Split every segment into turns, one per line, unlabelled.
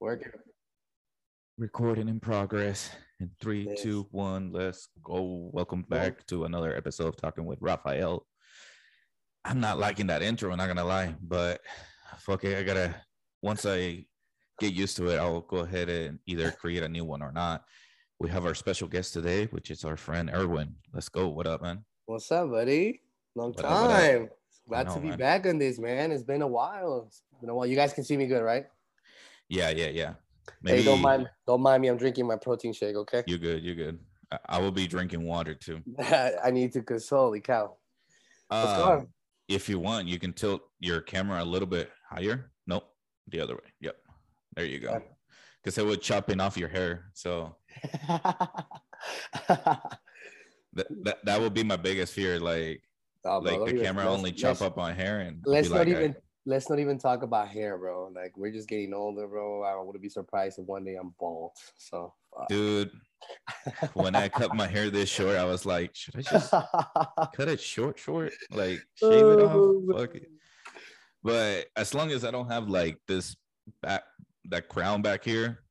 Working.
Recording in progress. In three,
Yes.
two, one, let's go. Welcome back to another episode of Talking with Raphael. I'm not liking that intro, I'm not gonna lie, but fuck it, I gotta once I get used to it, I'll go ahead and either create a new one or not. We have our special guest today, which is our friend Erwin. Let's go. What up, man?
What's up, buddy? Long
What up, what up?
time. Glad
know,
to be
man.
back on this, man. It's been a while. It's been a while. You guys can see me good, right?
Yeah, yeah, yeah.
Hey, don't mind. Don't mind me. I'm drinking my protein shake. Okay.
You're good, You're good. I, I will be drinking water too.
I need to cause holy cow. Let's go.
Um, if you want, you can tilt your camera a little bit higher. Nope, the other way. Yep, there you go. Because it would chopping off your hair. So that, that that would be my biggest fear. Like
Oh,
like
don't
the camera only chop up my hair and
Let's not
like,
even. Let's not even talk about hair, bro. Like we're just getting older, bro. I wouldn't be surprised if one day I'm bald. So. fuck.
dude. When I cut my hair this short, I was like, should I just cut it short, short, like shave it
Oh,
off? Fuck it. But as long as I don't have like this back, that crown back here,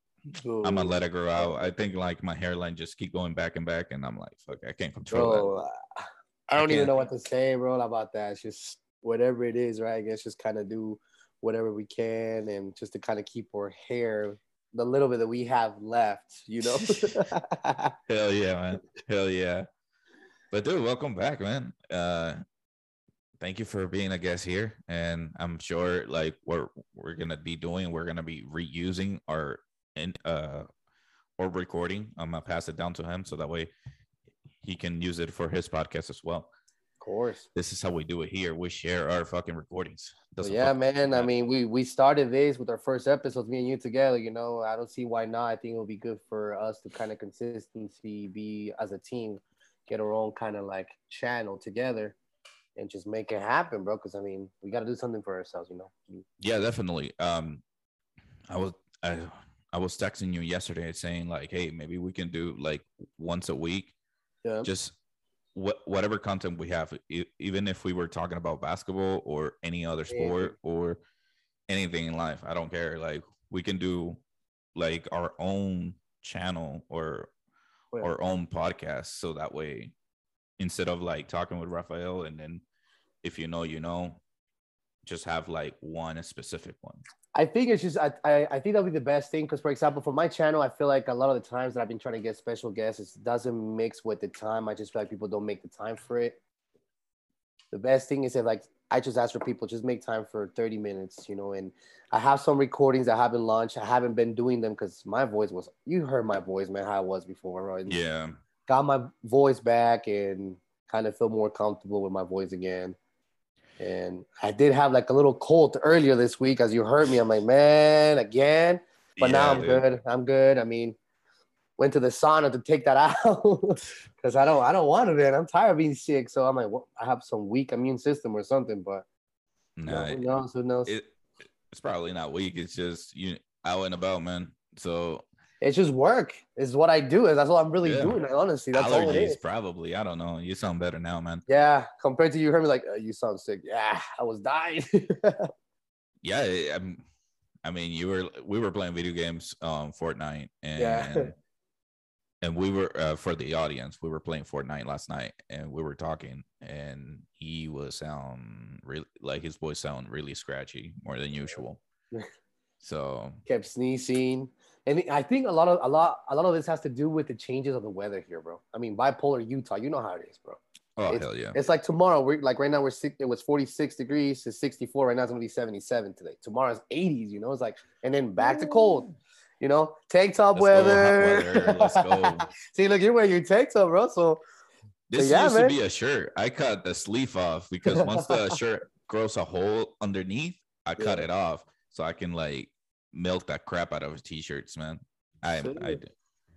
I'm gonna let it grow out. I think like my hairline just keep going back and back, and I'm like, fuck, I can't control that.
I don't even know what to say, bro, about that. It's just whatever it is, right? I guess just kind of do whatever we can and just to kind of keep our hair the little bit that we have left, you know.
Hell yeah, man. Hell yeah. But dude, welcome back, man. Uh thank you for being a guest here. And I'm sure like what we're gonna be doing, we're gonna be reusing our in uh or recording. I'm gonna pass it down to him so that way he can use it for his podcast as well.
Of course.
This is how we do it here. We share our fucking recordings. Doesn't
yeah,
fuck-
man. I mean, we we started this with our first episodes, me and you together. You know, I don't see why not. I think it would be good for us to kind of consistency be as a team, get our own kind of like channel together, and just make it happen, bro. Because I mean, we got to do something for ourselves, you know.
Yeah, definitely. Um, I was I I was texting you yesterday saying like, hey, maybe we can do like once a week,
Yeah.
just what whatever content we have, e- even if we were talking about basketball or any other sport or anything in life, I don't care. Like we can do like our own channel or
Yeah.
our own podcast, so that way, instead of like talking with Raphael and then if you know, you know, just have like one specific one.
I think it's just I, I, I think that'll be the best thing because for example for my channel I feel like a lot of the times that I've been trying to get special guests it doesn't mix with the time I just feel like people don't make the time for it. The best thing is that like I just ask for people just make time for 30 minutes, you know, and I have some recordings that haven't launched. I haven't been doing them because my voice was you heard my voice, man, how it was before, right?
Yeah.
Got my voice back and kind of feel more comfortable with my voice again. And I did have like a little cold earlier this week, as you heard me. I'm like, man, again. But now I'm
dude.
good. I'm good. I mean, went to the sauna to take that out because I don't, I don't want it. Man. I'm tired of being sick. So I'm like, well, I have some weak immune system or something. But
no,
who knows? Who knows?
it, it's probably not weak. It's just you out and about, man. So
it's just work. It's what I do. That's what I'm really
Yeah.
doing. Honestly, that's all it
allergies, probably. I don't know. You sound better now, man.
Yeah, compared to you, heard me like, uh, you sound sick. Yeah, I was dying.
Yeah, I- I'm. I mean, you were we were playing video games, um, Fortnite, and
Yeah.
and we were uh, for the audience. We were playing Fortnite last night, and we were talking, and he was sound really like his voice sound really scratchy more than usual. So
kept sneezing. And I think a lot of a lot a lot of this has to do with the changes of the weather here, bro. I mean, bipolar Utah, you know how it is, bro.
oh
It's-
hell yeah,
It's like tomorrow. We're like right now we're six, it was 46 degrees, it's 64. Right now it's gonna be 77 today. Tomorrow's 80s, you know. It's like and then back to cold. You know, tank top
Let's go,
weather.
weather, let's go.
See, look, you're wearing your tank top, bro. So
This
yeah,
used
man.
to be a shirt. I cut the sleeve off because once the shirt grows a hole underneath, I cut
Yeah.
it off so I can like milk that crap out of his t-shirts, man. I? I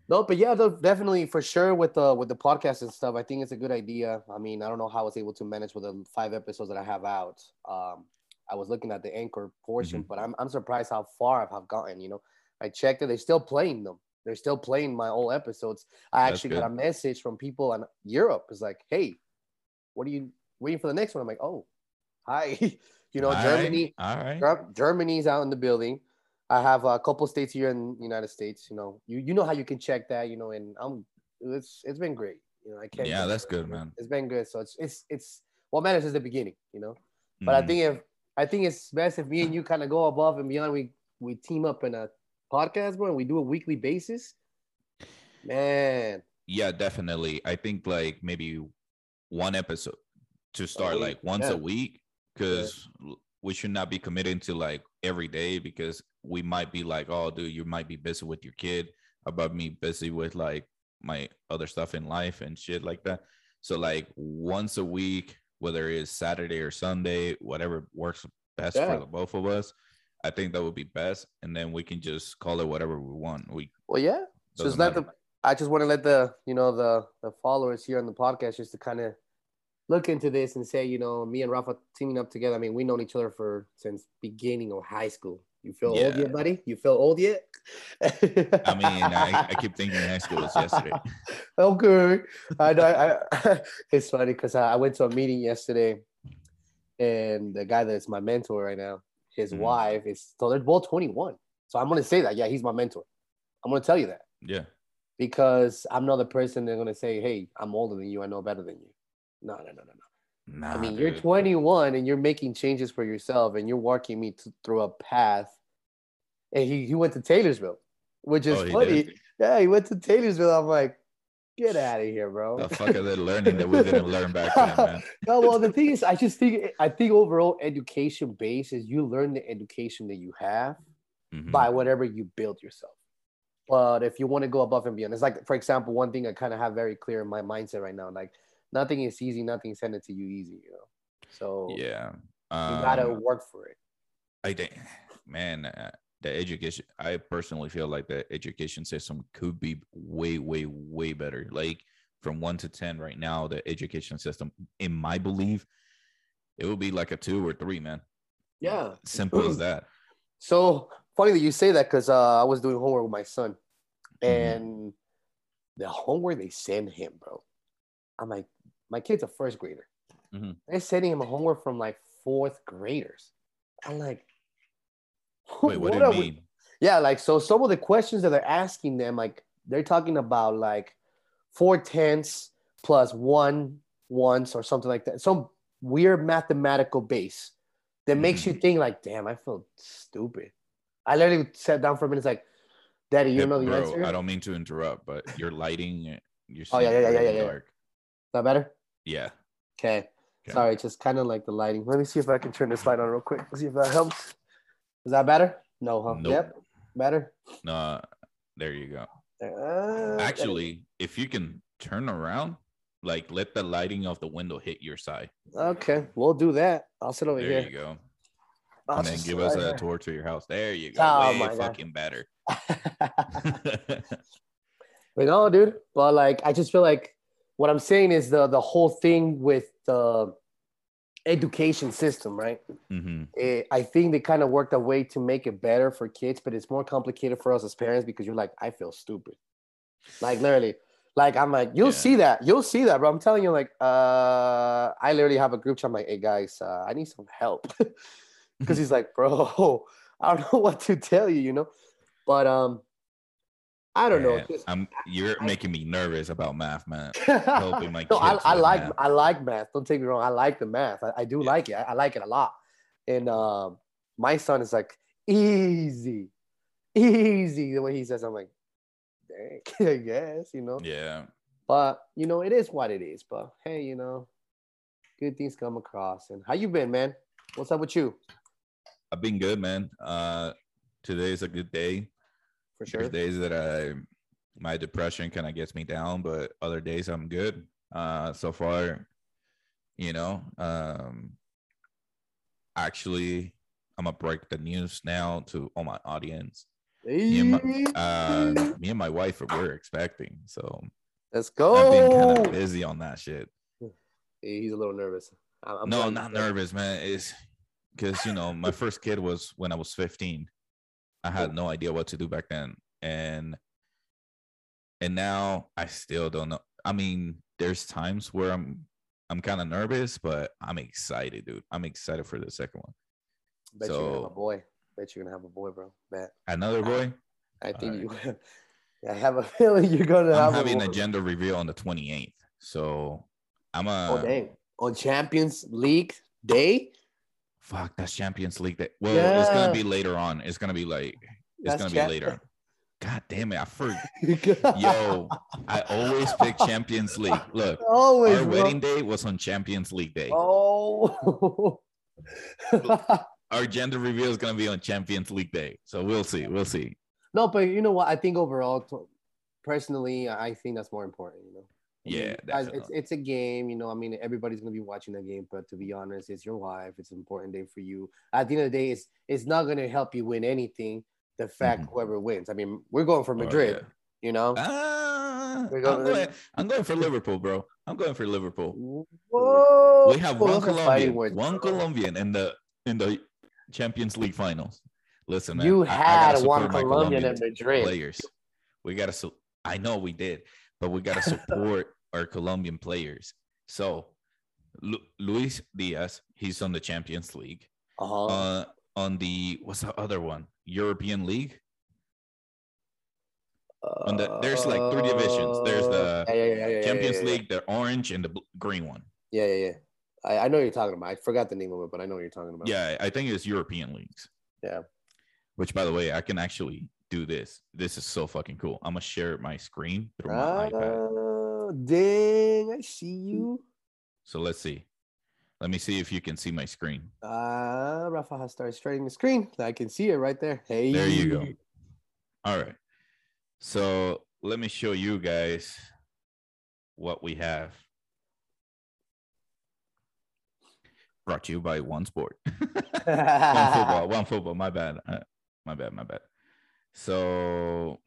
No, but yeah, though, definitely for sure with the with the podcast and stuff. I think it's a good idea. I mean, I don't know how I was able to manage with the five episodes that I have out. Um, I was looking at the anchor portion, but I'm I'm surprised how far I've gotten. You know, I checked it; they're still playing them. They're still playing my old episodes. I
That's
actually got a message from people in Europe. It's like, hey, what are you waiting for the next one? I'm like, oh, hi. you know,
All right,
Germany,
All right.
Germany's out in the building. I have a couple states here in the United States. You know, you you know how you can check that. You know, and I'm it's it's been great. You know, I can't.
Yeah, that's good, man.
It's been good. So it's it's it's what matters is the beginning. You know, but I
Mhm.
think if I think it's best if me and you kind of go above and beyond. We we team up in a podcast, bro, and we do a weekly basis. Man,
yeah, definitely. I think like maybe one episode to start, like once
yeah.
a week, because we should not be committing to like every day because we might be like, oh, dude, you might be busy with your kid, about me busy with like my other stuff in life and shit like that. So like once a week, whether it's Saturday or Sunday, whatever works best
Yeah.
for the both of us. I think that would be best, and then we can just call it whatever we want. We
well, yeah. So let
matter.
the I just want to let the you know the the followers here on the podcast just to kind of look into this and say you know me and Rafa teaming up together. I mean we've known each other for since beginning of high school. You feel old yet, buddy? You feel old yet?
I mean, I, I keep thinking high school was yesterday.
okay. I know. I, it's funny because I, I went to a meeting yesterday, and the guy that's my mentor right now, his
Mhm.
wife is so they're both 21. So I'm gonna say that. Yeah, he's my mentor. I'm gonna tell you that
Yeah.
because I'm not the person that's gonna say, "Hey, I'm older than you. I know better than you." No, no, no, no, no.
Nah,
I mean, you're 21 and you're making changes for yourself, and you're walking me to, through a path. And he he went to Taylorsville, which is
Oh,
funny.
did?
Yeah, he went to Taylorsville. I'm like, get out of here, bro.
The fuck are they learning that we didn't learn back then, man?
no, well, the thing is, I just think I think overall education base is you learn the education that you have
Mhm.
by whatever you build yourself. But if you want to go above and beyond, it's like, for example, one thing I kind of have very clear in my mindset right now, like nothing is easy, nothing nothing's handed to you easy, you know. So
Yeah.
you gotta
Um,
work for it.
I think, man, uh, the education. I personally feel like the education system could be way, way, way better. Like from one to ten right now, the education system, in my belief, it would be like a two or three, man.
Yeah.
Simple as that.
So funny that you say that because uh, I was doing homework with my son,
Mhm.
and the homework they send him, bro. I'm like, my kid's a first grader.
Mhm.
They're sending him homework from like fourth graders. I'm like,
Wait, what, do
are
you
we-
mean?
Yeah, like so some of the questions that they're asking them, like they're talking about like four tenths plus one once or something like that. Some weird mathematical base that makes
Mm-hmm.
you think like, damn, I feel stupid. I literally sat down for a minute, like, Daddy, you
Hey,
know the
bro,
answer?
I don't mean to interrupt, but your lighting, you're
Oh, yeah, yeah, yeah, yeah, yeah.
dark.
Is that better?
Yeah.
Okay.
Okay.
Sorry, just kind of like the lighting. Let me see if I can turn this light on real quick. See if that helps. Is that better? No, huh?
Nope.
Yep. Better.
No, there you go.
Uh,
Actually, if you can turn around, like let the lighting of the window hit your side.
Okay, we'll do that. I'll sit over here.
There you go.
I'll
and then give us a tour to your house. There you go.
Oh,
Way
my God.
fucking better.
but no, dude. But like, I just feel like what I'm saying is the the whole thing with the education system, right?
hmm
Eh, I think they kind of worked a way to make it better for kids, but it's more complicated for us as parents because you're like, I feel stupid. Like literally, like I'm like, you'll
Yeah.
see that, you'll see that, bro. I'm telling you, like, uh, I literally have a group chat. I'm like, hey guys, uh, I need some help because he's like, bro, I don't know what to tell you, you know. But um, I don't know.
Yeah,
just-
I'm. You're
I-
making me nervous about math, man. Helping my
no, I, I like
math.
I like math. Don't take me wrong. I like the math. I, I do
Yeah.
like it. I, I like it a lot. And um, my son is like easy, easy. The way he says, I'm like, dang, I guess you know.
Yeah.
But you know, it is what it is. But hey, you know, good things come across. And how you been, man? What's up with you?
I've been good, man. Uh, today is a good day.
For sure.
There's days that I my depression kind of gets me down, but other days I'm good. Uh, so far, you know, um, actually, I'm gonna break the news now to all my audience. Hey. Me and my, uh, me and my wife were expecting, so
Let's
I've been kind
go.
of busy on that shit.
He's a little nervous. I'm,
no,
glad
I'm
you
not nervous, man. It's because you know my first kid was when I was 15. I had no idea what to do back then, and and now I still don't know. I mean, there's times where I'm I'm kind of nervous, but I'm excited, dude. I'm excited for the second one.
Bet you have a boy. Bet you're gonna have a boy, bro. Bet.
Another boy.
I think
All
you. I have a feeling you're gonna have.
I'm
have
having
a
a
boy.
gender reveal on the 28th. So I'm a
Oh dang! On Champions League day.
Fuck that's Champions League day. Well, it's gonna be later on. It's gonna be like it's
That's
gonna
champ-
be later. God damn it, I forgot.
Yo,
Yo, I always pick Champions League. Look,
always
our
bro.
wedding day was on Champions League day.
Oh.
Our gender reveal is gonna be on Champions League day. So we'll see. We'll see.
no, but you know what? I think overall, personally, I think that's more important. You know. I
Yeah,
guys, it's it's a game. You know, I mean, everybody's gonna be watching the game, but to be honest, it's your wife. It's an important day for you. At the end of the day, it's it's not gonna help you win anything. The fact
Mhm.
whoever wins. I mean, we're going for
Oh,
Madrid.
yeah.
You know.
Ah,
We're
I'm
going-
going, I'm going for Liverpool, bro. I'm going for Liverpool.
Whoa!
We have one
those are fighting
Colombian,
words,
one
bro.
Colombian in the in the Champions League finals. Listen, man,
You
I- I
had
gotta
one Colombian in Madrid.
players. We gotta. I know we did, but we gotta support our Colombian players. So, Lu- Luis Diaz, he's on the Champions League.
Uh-huh.
Uh, on the what's the other one? European League. on the- there's like three divisions. There's the
Uh, yeah, yeah, yeah,
Champions League, the orange and the bl- green one.
Yeah, yeah, yeah. I, I know you're talking about. I forgot the name of it, but I know what you're talking about.
Yeah, I think it's European leagues.
Yeah.
Which, by the way, I can actually do this. This is so fucking cool. I'm gonna share my screen through my iPad.
Dang, I see you.
So let's see. Let me see if you can see my screen.
Ah, Rafa has started sharing the screen. I can see it right there. Hey,
There you go. All right. So let me show you guys what we have. Brought to you by One Sport. one football. One football. My bad. Uh, my bad. My bad. So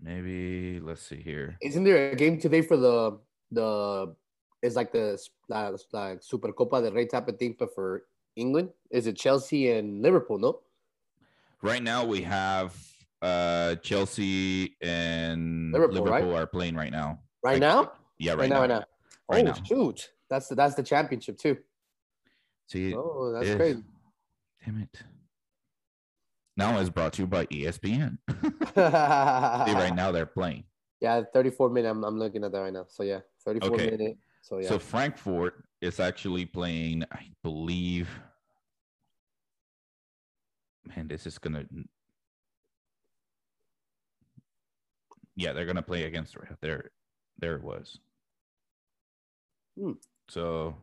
maybe let's see here.
Isn't there a game today for the the? It's like the uh, like Super Copa del Rey type of thing, but for England. Is it Chelsea and Liverpool? No.
Right now we have uh Chelsea and
Liverpool,
Liverpool,
right?
are playing right now.
Right
Like,
now.
Yeah,
Right,
right,
now.
now.
Right now.
Right
oh
now.
shoot! That's the that's the championship too.
See,
Oh, that's
if-
crazy.
damn it. Now it's brought to you by ESPN. See,
right
right now they're playing.
Yeah, 34 minute. I'm, I'm looking at that right now. So yeah, 34
Okay.
minute. So yeah.
So Frankfurt is actually playing, I believe. Man, this is gonna. Yeah, they're gonna play against there. There it was.
Hmm.
So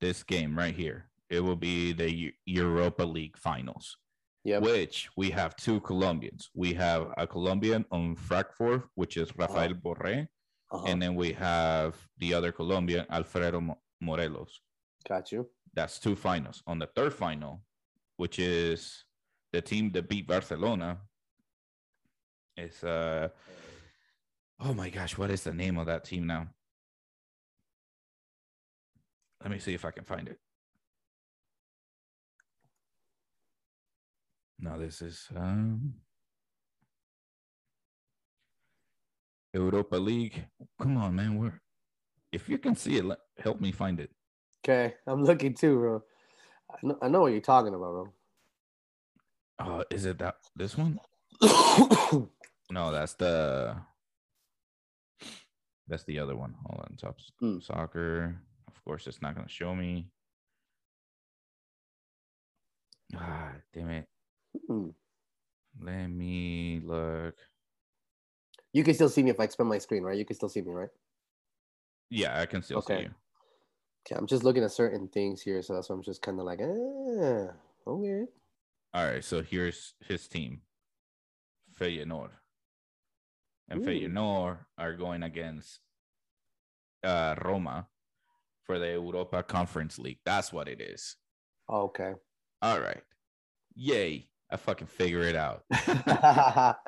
this game right here, it will be the Europa League finals,
yep.
which we have two Colombians. We have a Colombian on Frankfurt, which is Rafael Borré,
Uh-huh.
and then we have the other Colombian, Alfredo Mo- Morelos.
Got you.
That's two finals. On the third final, which is the team that beat Barcelona, is uh oh my gosh, what is the name of that team now? Let me see if I can find it. No, this is um Europa League. Come on, man. Where if you can see it, let, help me find it.
Okay, I'm looking too, bro. I know, I know what you're talking about, bro.
Uh, is it that this one? No, that's the that's the other one. Hold on, top
Hmm.
soccer. Of course, it's not gonna show me. Ah, damn it.
Hmm.
Let me look.
you can still see me if I expand my screen, right? You can still see me, right?
Yeah, I can still see
Okay.
you.
Okay, I'm just looking at certain things here, so that's why I'm just kind of like, ah, okay.
All right, so here's his team. Feyenoord. And
Ooh.
Feyenoord are going against uh Roma for the Europa Conference League. That's what it is.
Okay.
All right. Yay. I fucking figure it out.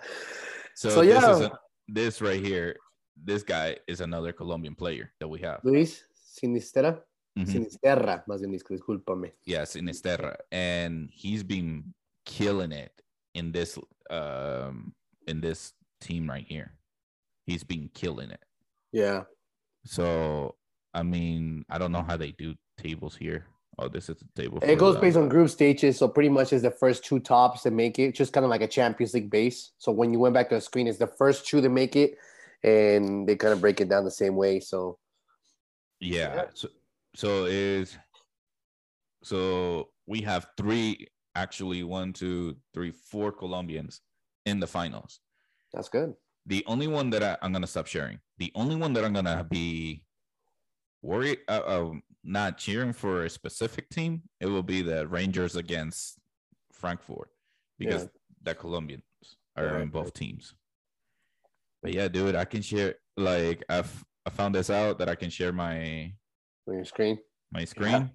So,
So,
this
yeah.
is a, this right here. This guy is another Colombian player that we have.
Luis Sinisterra.
Mhm.
Sinisterra, más bien, discúlpame.
Yes, in Esterra, and he's been killing it in this um in this team right here. He's been killing it.
Yeah.
So I mean, I don't know how they do tables here. Oh, this is the table.
It goes based on group stages, so pretty much is the first two tops that make it, just kind of like a Champions League base. So when you went back to the screen, it's the first two that make it, and they kind of break it down the same way. So
Yeah.
Yeah.
So, so is so we have three actually one, two, three, four Colombians in the finals.
that's good.
The only one that I, I'm gonna stop sharing. The only one that I'm gonna be worried, uh, uh, not cheering for a specific team. It will be the Rangers against Frankfurt because
Yeah.
the Colombians are
Yeah,
in both
right.
teams. But yeah, dude, I can share. Like I've I found this out that I can share my
On your screen.
my screen.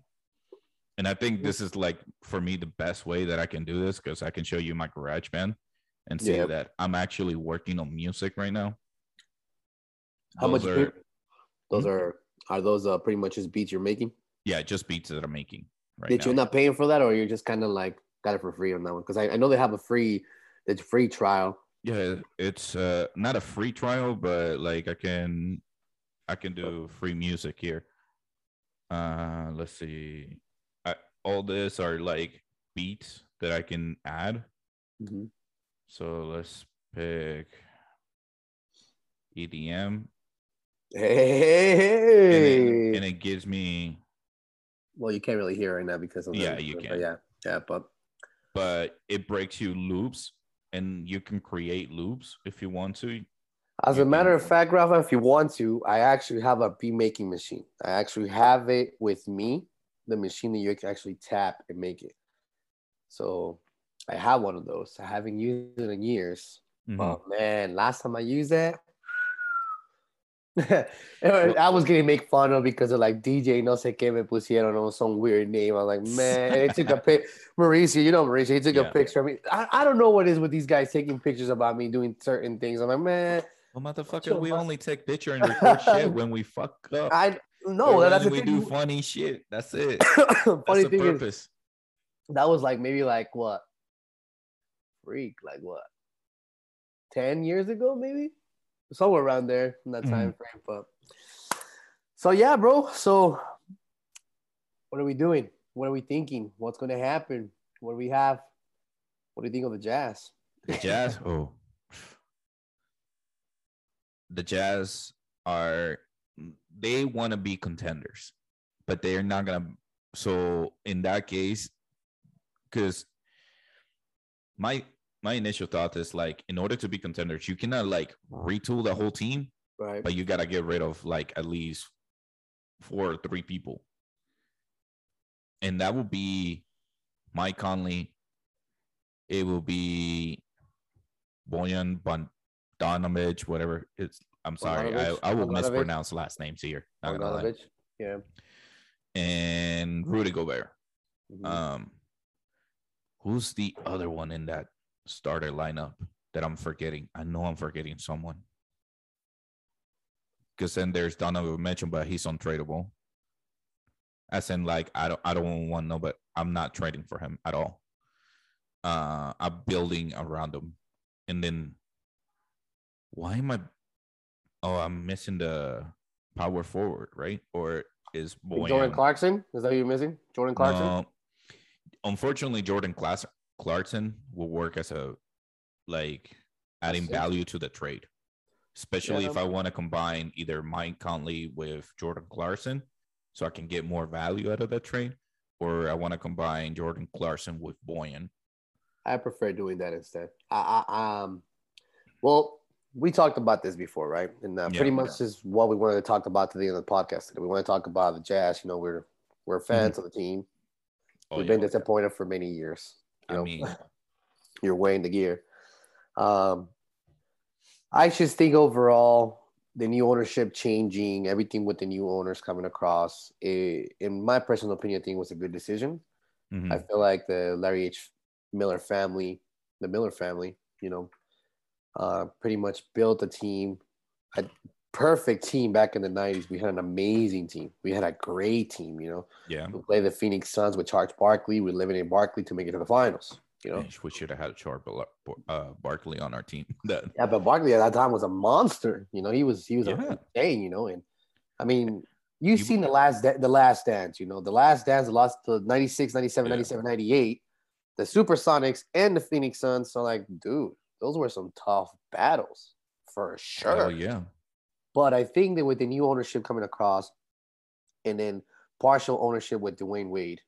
And I think this is like for me the best way that I can do this because I can show you my garage band and see
Yeah.
that I'm actually working on music right now.
How much?
Those hmm?
Are,
are
those are are those uh, pretty much just beats you're making?
yeah, just beats that I'm making right
Did
now.
you not paying for that, or you're just kind of like got it for free on that one? Because I, I know they have a free, it's free trial.
yeah, it's uh not a free trial, but like I can I can do free music here. Uh let's see. I, all this are like beats that I can add.
Mhm.
So let's pick EDM.
Hey,
and it, and it gives me
well, you can't really hear right now because of the-
Yeah, you
but
can.
Yeah, yeah, but
but it breaks you loops and you can create loops if you want to
As
You
a matter
can-
of fact, Rafa, if you want to, I actually have a beat making machine. I actually have it with me, the machine that you can actually tap and make it. So I have one of those. I haven't used it in years.
Mhm.
Oh man, last time I used that, I was getting make fun of because of like DJ no sé qué me pusieron on some weird name. I was like, man, they took a pic. Mauricio, you know Mauricio, he took
Yeah.
a picture of me. I, I don't know what it is with these guys taking pictures about me doing certain things. I'm like, man,
well motherfucker we only take picture and record shit when we fuck up
I no, that's
we
thing.
do funny shit that's it
Funny
that's
thing is,
purpose
that was like maybe like what, freak, like what, ten years ago, maybe somewhere around there in that
Mhm.
time frame. But so yeah, bro. So what are we doing? What are we thinking? What's going to happen? What do we have? What do you think of the Jazz?
the jazz oh the jazz are they want to be contenders but they're not gonna so in that case because my my initial thought is like in order to be contenders you cannot like retool the whole team
Right.
but you gotta get rid of like at least four or three people and that would be mike conley it will be boyan bondanovich whatever it's i'm sorry I, I will
Bogdanovich?
mispronounce last names here not gonna lie.
Yeah.
and rudy gobert
Mhm.
um, who's the other one in that starter lineup that I'm forgetting? I know I'm forgetting someone. Because then there's Donovan Mitchell, but he's untradeable. As in, like, I don't, I don't want no, but I'm not trading for him at all. Uh, I'm building around him, and then why am I? Oh, I'm missing the power forward, right? Or is Boyan...
Jordan Clarkson? Is that who you're missing? Jordan Clarkson?
No. Unfortunately, Jordan Class- Clarkson will work as a like adding value to the trade, especially
Yeah.
if I want to combine either Mike Conley with Jordan Clarkson, so I can get more value out of that trade, or I want to combine Jordan Clarkson with Boyan.
I prefer doing that instead. I, I um, well, we talked about this before, right? And uh,
Yeah.
pretty much is what we wanted to talk about to the end of the podcast. Today. We want to talk about the Jazz. You know, we're we're fans of the team.
Oh,
We've
yeah.
been disappointed for many years. You
I
know,
mean,
you're weighing the gear. Um, I just think overall, the new ownership changing, everything with the new owners coming across, it, in my personal opinion, I think was a good decision.
mhm.
I feel like the Larry H. Miller family, the Miller family, you know, uh, pretty much built a team, a perfect team back in the 90s. We had an amazing team. We had a great team, you know.
yeah.
We played the Phoenix Suns with Charles Barkley. We living in Barkley to make it to the finals, you know.
We should have had Char uh, Barkley on our team.
Yeah, but Barkley at that time was a monster. You know, he was he was
Yeah.
insane. You know, and I mean, You've
You-
seen the last the last dance, you know, the last dance lost to 96, 97,
Yeah.
97, 98. The Supersonics and the Phoenix Suns. So, like, dude, those were some tough battles for sure.
Hell yeah.
But I think that with the new ownership coming across and then partial ownership with Dwyane Wade,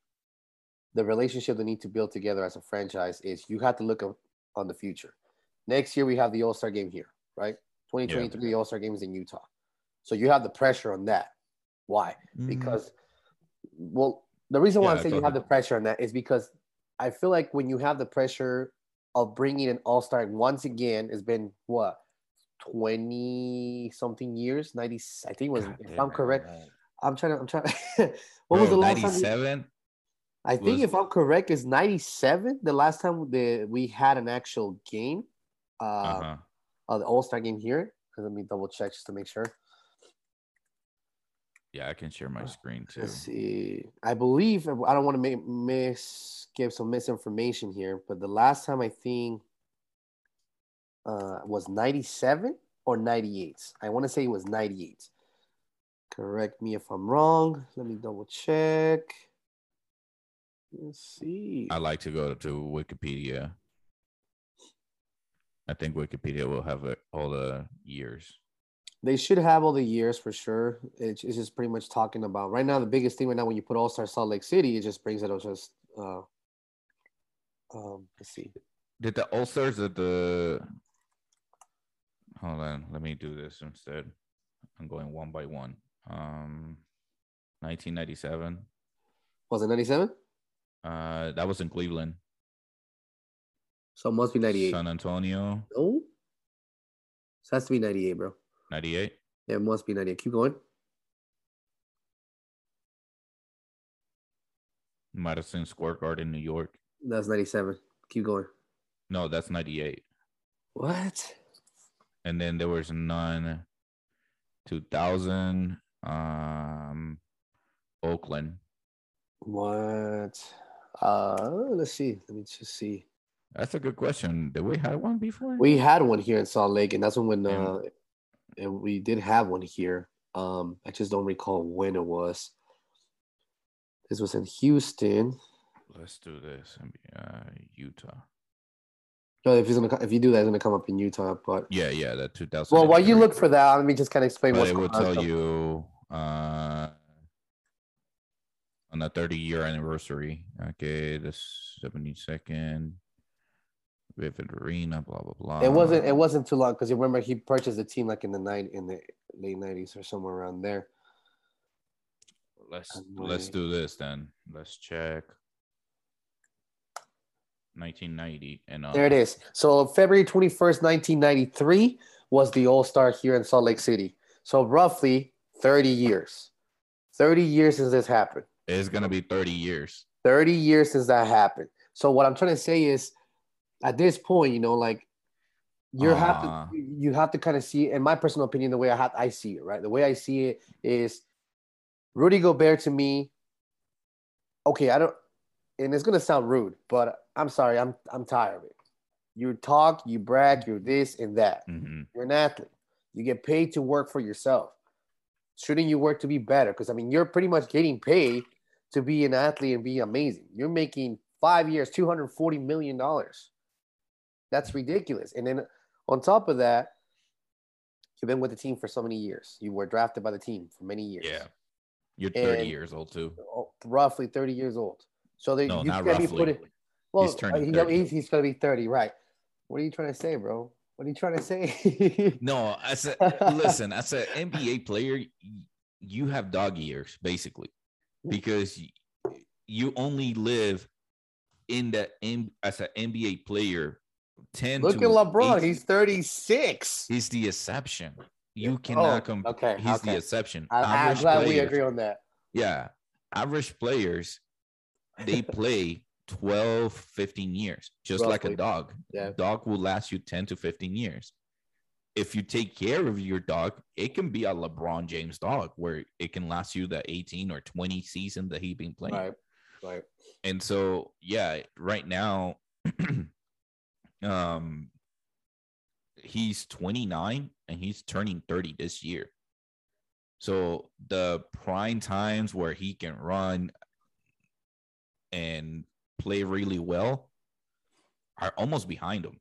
the relationship they need to build together as a franchise is you have to look up on the future. Next year, we have the All Star game here, right? 2023, the All Star game is in Utah. So you have the pressure on that. Why? Because, well, the reason why
Mm-hmm. Yeah,
I
say
you have the pressure on that is because I feel like when you have the pressure of bringing an All Star once again, it's been what 20 something years 90 i think it was
God
if
damn
i'm correct
man.
i'm trying to i'm trying what was the last time
97?
i think
was-
if i'm correct is 97 the last time the we had an actual game uh,
Uh-huh.
uh the all-star game here let me double check just to make sure
Yeah, I can share my screen too.
let's see i believe i don't want to make miss give some misinformation here but the last time i think uh was 97 or 98 i want to say it was 98 correct me if i'm wrong. Let me double check. Let's see.
I like to go to Wikipedia. I think Wikipedia will have it, all the years.
they should have all the years for sure. It's, it's just pretty much talking about right now the biggest thing right now when you put all-star salt lake city it just brings it up just uh um let's see.
Did the All Stars at the hold on, let me do this instead. I'm going one by one. Um 1997.
was it 97
Uh that was in Cleveland.
so it must be 98
San Antonio,
No. So it has to be 98, bro.
98.
Yeah, it must be 98. Keep going.
Madison Square Garden, New York.
That's 97. Keep going.
No, that's 98.
What?
And then there was none 2000 um Oakland.
What? Uh, let's see. Let me just see.
That's a good question. Did we have one before?
We had one here in Salt Lake, and that's when when
Yeah.
uh, and we did have one here. Um, I just don't recall when it was. This was in Houston.
Let's do this. Uh, Utah.
No, if he's gonna if you do that, it's gonna come up in Utah. But
Yeah, yeah, that 2000.
well, while you look for that, let me just kind of explain
but
what's
it will
on.
tell you uh on the 30 year anniversary. Okay, the 72nd Vivint Arena, blah blah blah.
It wasn't. It wasn't too long because you remember he purchased the team like in the night in the late nineties or somewhere around there.
Let's let's do this then. Let's check. 1990 and uh,
There it is. So February twenty first, nineteen ninety three was the All Star here in Salt Lake City. So roughly thirty years. Thirty years since this happened.
It's gonna be 30 years.
30 years since that happened. So what I'm trying to say is at this point, you know, like you have
Ah.
to you have to kind of see, in my personal opinion, the way I have I see it, right? The way I see it is Rudy Gobert to me. Okay, I don't, and it's gonna sound rude, but I'm sorry, I'm I'm tired of it. You talk, you brag, you're this and that.
Mhm.
You're an athlete. You get paid to work for yourself. Shouldn't you work to be better? Because I mean, you're pretty much getting paid to be an athlete and be amazing. You're making five years, two hundred forty million dollars. That's ridiculous. And then on top of that, you've been with the team for so many years. You were drafted by the team for many years.
Yeah. You're 30
And-
years old too.
Oh, roughly thirty years old. So they
No,
you
not roughly.
put it. Well,
He's turning uh,
he-
30.
he's, he's gonna be thirty, right? What are you trying to say, bro? What are you trying to say?
No, I said listen, as an NBA player, you have dog years basically because you only live in the in as an NBA player 10
Look
to
at LeBron.
18
He's 36.
he's the exception. You
oh,
cannot
Oh,
come.
okay,
he's
okay.
the exception.
I, I'm
Average
glad we agree on that.
Yeah. Average players, they play 12, 15 years, just like a dog.
Yeah.
Dog will last you 10 to 15 years. If you take care of your dog, it can be a LeBron James dog where it can last you the 18 or 20 season that he's been playing.
Right. Right.
And so, yeah, right now, um, he's 29 and he's turning 30 this year. So the prime times where he can run and play really well are almost behind him.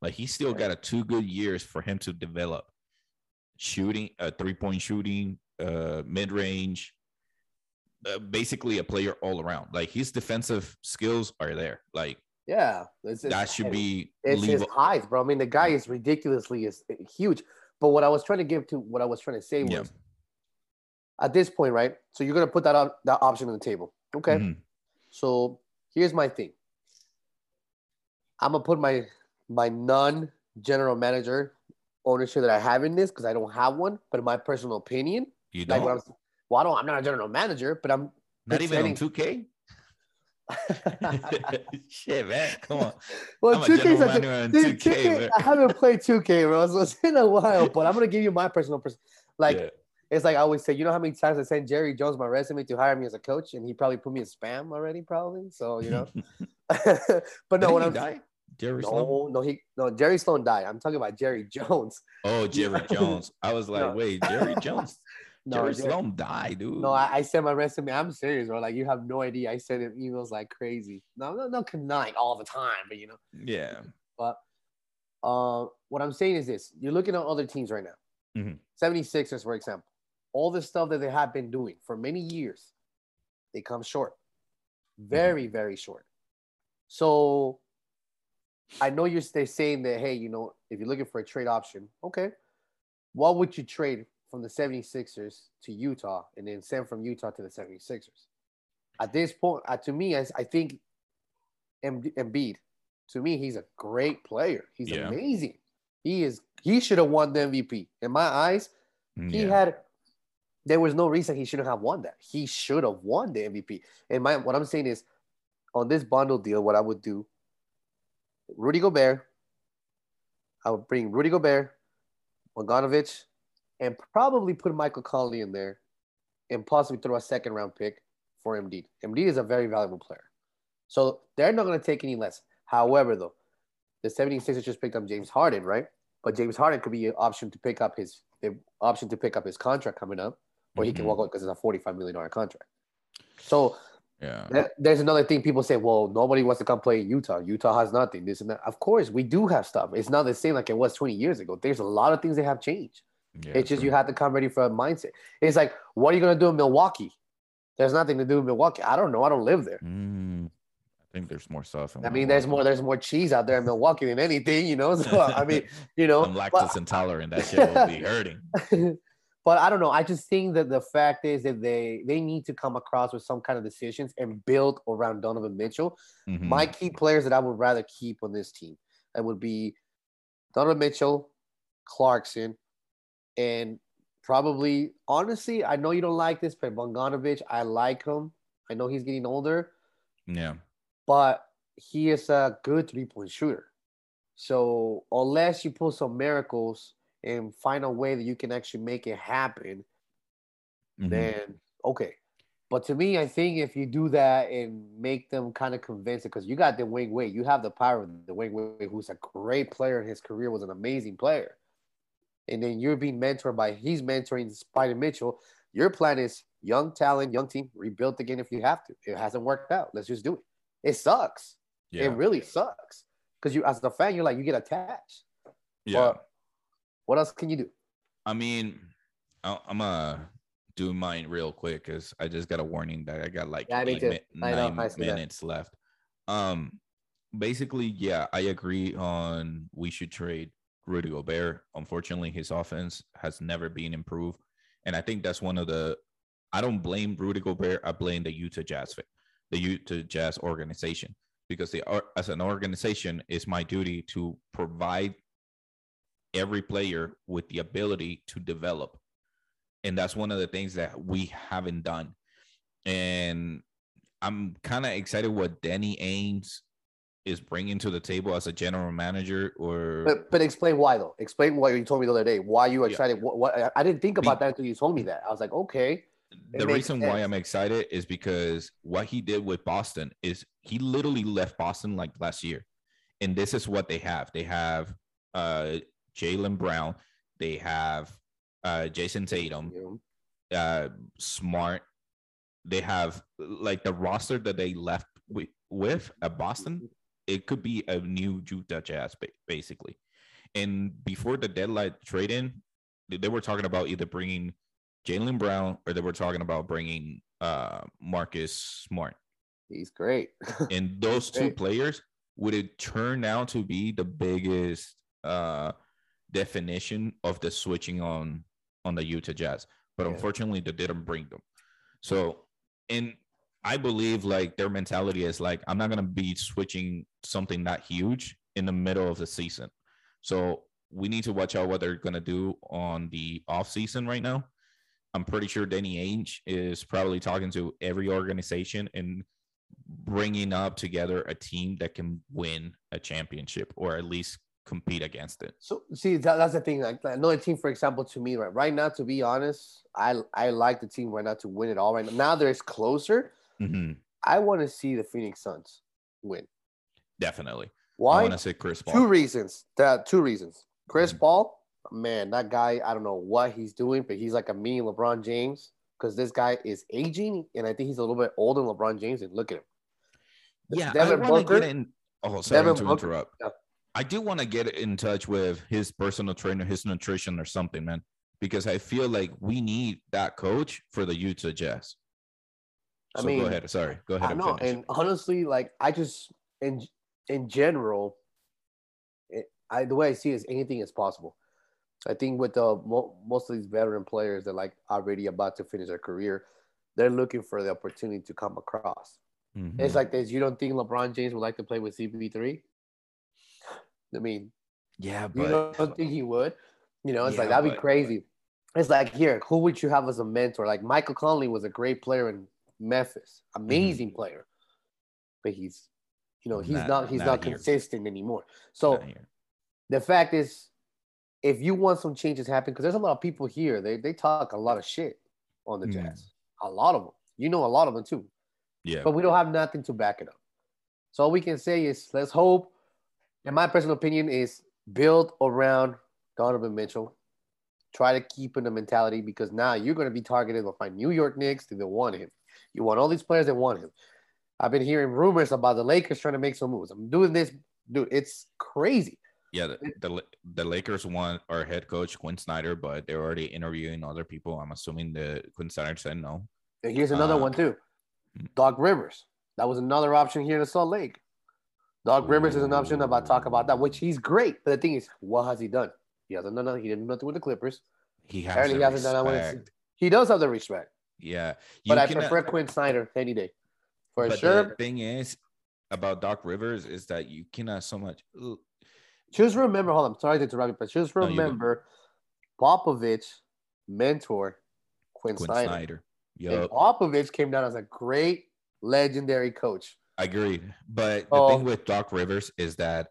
Like he's still got a two good years for him to develop shooting, uh, three point shooting, uh, mid range, uh, basically a player all around. Like his defensive skills are there. Like
yeah,
it's, it's, that should be
it's his height, bro. I mean, the guy is ridiculously is huge. But what I was trying to give to what I was trying to say was yeah. at this point, right? So you're gonna put that on that option on the table, okay? Mm-hmm. So here's my thing. I'm gonna put my my non general manager ownership that I have in this because I don't have one, but in my personal opinion,
you don't.
Like I'm, well, I don't. I'm not a general manager, but I'm
not even on 2K. Shit, man, come on.
Well, 2K, a, 2K, 2K I haven't played 2K, bro. So it's been a while, but I'm gonna give you my personal person. Like, yeah. It's like I always say, you know how many times I sent Jerry Jones my resume to hire me as a coach, and he probably put me in spam already, probably. So you know. but no, when I'm die?
Jerry
no,
Sloan?
No, he no Jerry Sloan died. I'm talking about Jerry Jones.
Oh, Jerry Jones. I was like, no. wait, Jerry Jones. No, Jerry Sloan died, dude.
No, I, I sent my resume. I'm serious, bro. Like you have no idea. I sent him emails like crazy. No, no, no, not all the time, but you know.
Yeah.
But uh, what I'm saying is this: you're looking at other teams right now. Mm-hmm. 76ers, for example, all the stuff that they have been doing for many years, they come short. Very, mm-hmm. very short. So I know you're they're saying that, hey, you know, if you're looking for a trade option, okay, what would you trade from the 76ers to Utah and then send from Utah to the 76ers? At this point, uh, to me, I, I think Embiid, to me, he's a great player. He's yeah. amazing. He is. He should have won the MVP. In my eyes, he had. There was no reason he shouldn't have won that. He should have won the MVP. And my what I'm saying is, on this bundle deal, what I would do Rudy Gobert. I would bring Rudy Gobert, Bogdanovich, and probably put Michael Conley in there and possibly throw a second round pick for Embiid. Embiid is a very valuable player. So they're not going to take any less. However, though, the 76ers just picked up James Harden, right? But James Harden could be an option to pick up his option to pick up his contract coming up, or he mm-hmm. can walk out because it's a $45 million contract. So
yeah.
There's another thing people say, well, nobody wants to come play in Utah. Utah has nothing, this and that. Of course, we do have stuff. It's not the same like it was 20 years ago. There's a lot of things that have changed. Yeah, it's just true. you have to come ready for a mindset. It's like, what are you going to do in Milwaukee? There's nothing to do in Milwaukee. I don't know. I don't live there.
Mm, I think there's more stuff.
I mean, there's more. There's more cheese out there in Milwaukee than anything, you know. So I mean, you know,
I'm lactose but, intolerant. That shit will be hurting.
But I don't know. I just think that the fact is that they they need to come across with some kind of decisions and build around Donovan Mitchell. Mm-hmm. My key players that I would rather keep on this team, that would be Donovan Mitchell, Clarkson, and probably honestly, I know you don't like this, but Bogdanovich, I like him. I know he's getting older.
Yeah.
But he is a good three point shooter. So unless you pull some miracles and find a way that you can actually make it happen, mm-hmm. then okay. But to me, I think if you do that and make them kind of convinced, because you got Dwyane Wade, you have the power of Dwyane Wade, who's a great player in his career, was an amazing player. And then you're being mentored by he's mentoring Spider Mitchell. Your plan is young talent, young team, rebuild again if you have to. It hasn't worked out. Let's just do it. It sucks. Yeah. It really sucks. Because you as a fan, you're like you get attached.
Yeah. But
what else can you do?
I mean, I'm gonna do mine real quick because I just got a warning that I got like
yeah, eight mi-
nine minutes that. left. Um, basically, yeah, I agree on we should trade Rudy Gobert. Unfortunately, his offense has never been improved, and I think that's one of the. I don't blame Rudy Gobert. I blame the Utah Jazz, the Utah Jazz organization, because they are as an organization, it's my duty to provide every player with the ability to develop. And that's one of the things that we haven't done. And I'm kind of excited what Danny Ainge is bringing to the table as a general manager or
but, but explain why though explain what you told me the other day why you excited yeah. what, what, i didn't think about Be, that until you told me that i was like okay
the reason sense. why i'm excited is because what he did with boston is he literally left boston like last year and this is what they have they have uh Jaylen Brown. They have uh, Jayson Tatum. uh, Smart. They have like the roster that they left with, with at Boston. It could be a new Utah Jazz, basically. And before the deadline trade in, they were talking about either bringing Jaylen Brown or they were talking about bringing uh, Marcus Smart.
He's great.
and those two players would it turn out to be the biggest uh, definition of the switching on on the Utah Jazz. But yeah. unfortunately, they didn't bring them. So, and I believe like their mentality is like, I'm not gonna be switching something that huge in the middle of the season. So we need to watch out what they're gonna do on the off season right now. I'm pretty sure Danny Ainge is probably talking to every organization and bringing up together a team that can win a championship or at least compete against it.
So see, that, that's the thing. Like another team, for example, to me, right, right now, to be honest, I I like the team right now to win it all. Right now, now that it's closer, mm-hmm. I want to see the Phoenix Suns win.
Definitely.
Why? I want to say Chris Paul. Two reasons. That two reasons. Chris mm-hmm. Paul, man, that guy. I don't know what he's doing, but he's like a mini LeBron James because this guy is aging, and I think he's a little bit older than LeBron James. And look at him.
Yeah, Devin I want to get in. Oh, sorry Devin to Booker, interrupt. Yeah. I do want to get in touch with his personal trainer, his nutrition, or something, man, because I feel like we need that coach for the Utah Jazz. I mean, go ahead. Sorry, go ahead.
I know, and honestly, like I just in in general, it, I the way I see it is anything is possible. I think with the most of these veteran players that like already about to finish their career, they're looking for the opportunity to come across. Mm-hmm. It's like this. You don't think LeBron James would like to play with CP3? I mean,
yeah, but
you don't think he would? You know, it's yeah, like that'd but, be crazy. It's like here, who would you have as a mentor? Like Michael Conley was a great player in Memphis, amazing mm-hmm. player, but he's, you know, he's not, not he's not, not consistent anymore. So the fact is, if you want some changes happen, because there's a lot of people here, they they talk a lot of shit on the mm. Jazz, a lot of them. You know, a lot of them too.
Yeah.
But we don't have nothing to back it up. So all we can say is let's hope. In my personal opinion, is build around Donovan Mitchell. Try to keep in the mentality because now you're going to be targeted by New York Knicks. They want him. You want all these players that want him. I've been hearing rumors about the Lakers trying to make some moves. I'm doing this, dude. It's crazy.
Yeah, the, the, the Lakers want our head coach Quin Snyder, but they're already interviewing other people. I'm assuming the Quin Snyder said no.
And here's another uh, one too. Doc Rivers. That was another option here in Salt Lake. Doc Rivers is an option about talk about that, which he's great. But the thing is, what has he done? He hasn't done nothing. He didn't do nothing with the Clippers.
He has. He hasn't done nothing.
He does have the respect.
Yeah,
you but I uh, prefer Quin Snyder any day, for but sure.
The thing is about Doc Rivers is that you cannot uh, so much.
Just remember, hold on, sorry to interrupt you, but just remember, no, Popovich mentor Quinn, Quin Snyder. Snyder. Yep. Popovich came down as a great, legendary coach.
I agree, but the oh. thing with Doc Rivers is that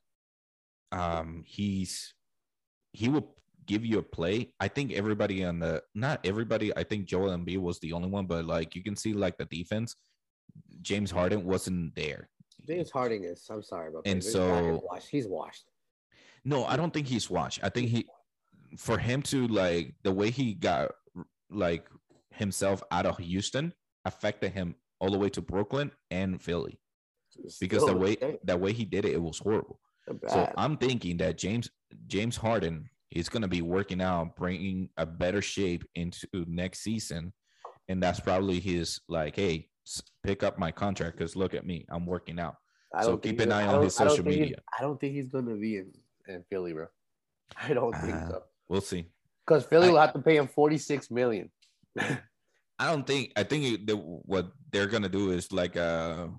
um, he's he will give you a play. I think everybody on the not everybody. I think Joel Embiid was the only one, but like you can see, like the defense, James Harden wasn't there.
James Harden is. I'm sorry,
but and so
washed. he's washed.
No, I don't think he's washed. I think he, for him to like the way he got like himself out of Houston affected him all the way to Brooklyn and Philly because the way that way he did it, it was horrible. So I'm thinking that James James Harden is going to be working out, bringing a better shape into next season, and that's probably his like, hey, pick up my contract because look at me, I'm working out. so keep an eye on his social media.
I don't think he's going to be in, in Philly, bro. I don't think uh, so.
We'll see.
Because Philly I, will have to pay him 46 million.
I don't think. I think that what they're gonna do is like a,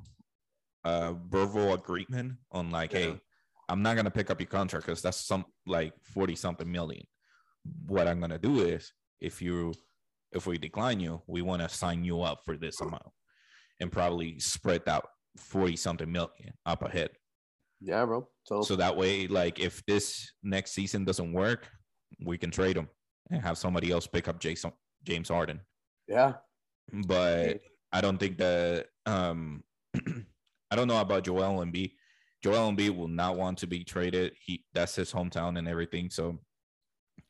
a verbal agreement on like, yeah. hey, I'm not gonna pick up your contract because that's some like forty something million. What I'm gonna do is if you if we decline you, we want to sign you up for this amount and probably spread that forty something million up ahead.
Yeah, bro.
So so that way, like if this next season doesn't work, we can trade him and have somebody else pick up Jason James Harden.
Yeah.
But I don't think that um I don't know about Joel Embiid. Joel Embiid will not want to be traded. He that's his hometown and everything. So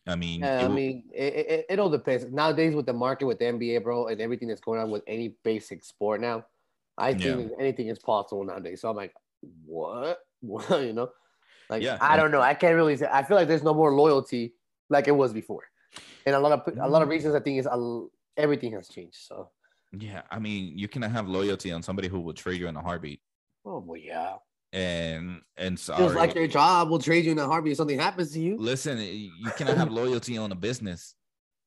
I mean,
Yeah, I
will-
mean, it, it, it all depends. Nowadays, with the market, with the NBA, bro, and everything that's going on with any basic sport now, I
Yeah.
think anything is possible nowadays. So I'm like, what? What? you know, like
Yeah,
I don't know. I can't really say. I feel like there's no more loyalty like it was before, and a lot of a lot of reasons. I think is a, everything has changed. So,
yeah, I mean, you cannot have loyalty on somebody who will trade you in a heartbeat.
Oh well, yeah.
And and sorry,
Just like your job will trade you in a heartbeat if something happens to you.
listen, you cannot have loyalty on a business.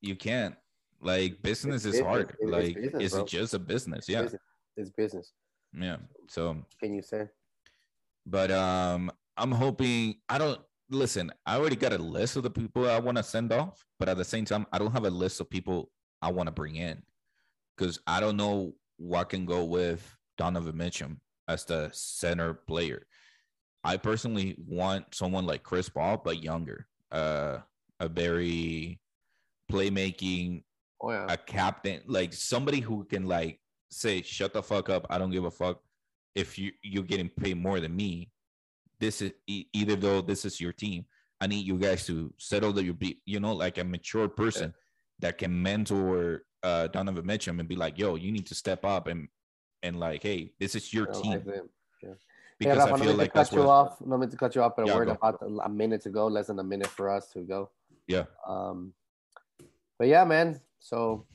You can't. Like business is
business.
hard.
It's
Like
business,
it's just a business.
It's
Yeah,
business. It's business.
yeah. So
Can you say?
but um i'm hoping i don't listen i already got a list of the people i want to send off but at the same time i don't have a list of people i want to bring in because i don't know what can go with donovan mitchell as the center player i personally want someone like chris paul but younger uh a very playmaking
Oh yeah.
a captain, like somebody who can like say, "Shut the fuck up! I don't give a fuck if you you're getting paid more than me." This is e- either though this is your team. I need you guys to settle that you be, you know, like a mature person that can mentor uh Donovan Mitchell and be like, "Yo, you need to step up and and like, hey, this is your team."
like them.
Because
yeah,
I feel like
to
that's
cut you off. Not meant to cut you off, but
Yeah,
a word about a minute to go, less than a minute for us to go.
Yeah.
Um, but yeah, man. So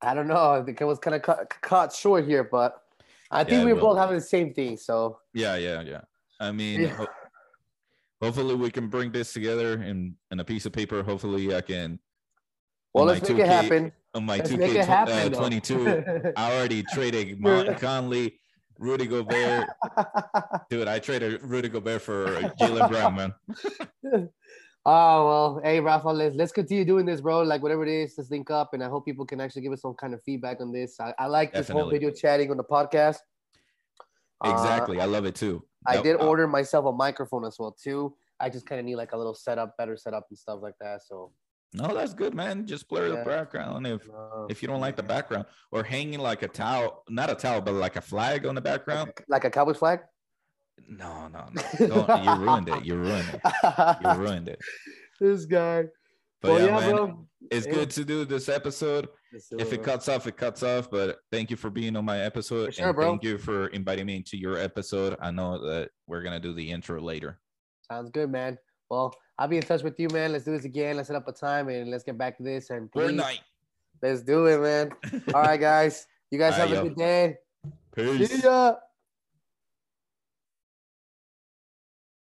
I don't know. I think it was kind of cut, cut short here, but I think
Yeah,
we
it
were both having the same thing. So
Yeah, yeah, yeah. I mean,
Yeah.
ho- hopefully we can bring this together in in a piece of paper. Hopefully I can.
well, let's make it
2K
happen.
On my
Let's 2K happen.
uh, twenty two. I already traded Martin Conley, Rudy Gobert. Dude, I traded Rudy Gobert for Jaylen Brown, man.
Oh well, hey Rafa, let's let's continue doing this, bro. Like whatever it is, let's link up, and I hope people can actually give us some kind of feedback on this. I, I like this whole video chatting on the podcast. Uh,
Exactly. I love it too.
I
That-
did
uh,
order myself a microphone as well too. I just kind of need like a little setup, better setup and stuff like that. So
No, that's good, man. Just blur
Yeah.
the background if if you don't like the background or hanging like a towel, not a towel, but like a flag on the background.
like a Cowboys flag.
No, no, no. You ruined it. You ruined it. You ruined it.
this guy.
But
well,
yeah,
yeah,
man,
bro.
it's
Yeah.
good to do this episode. If it cuts off, it cuts off. But thank you for being on my episode.
Sure,
and
bro.
thank you for inviting me into your episode. I know that we're gonna do the intro later.
Sounds good, man. Well, I'll be in touch with you, man. Let's do this again. Let's set up a time and let's get back to this. And
Good
please,
night.
let's do it, man. All right, guys. You guys
All right,
have a
yo.
good day.
Peace.
See ya.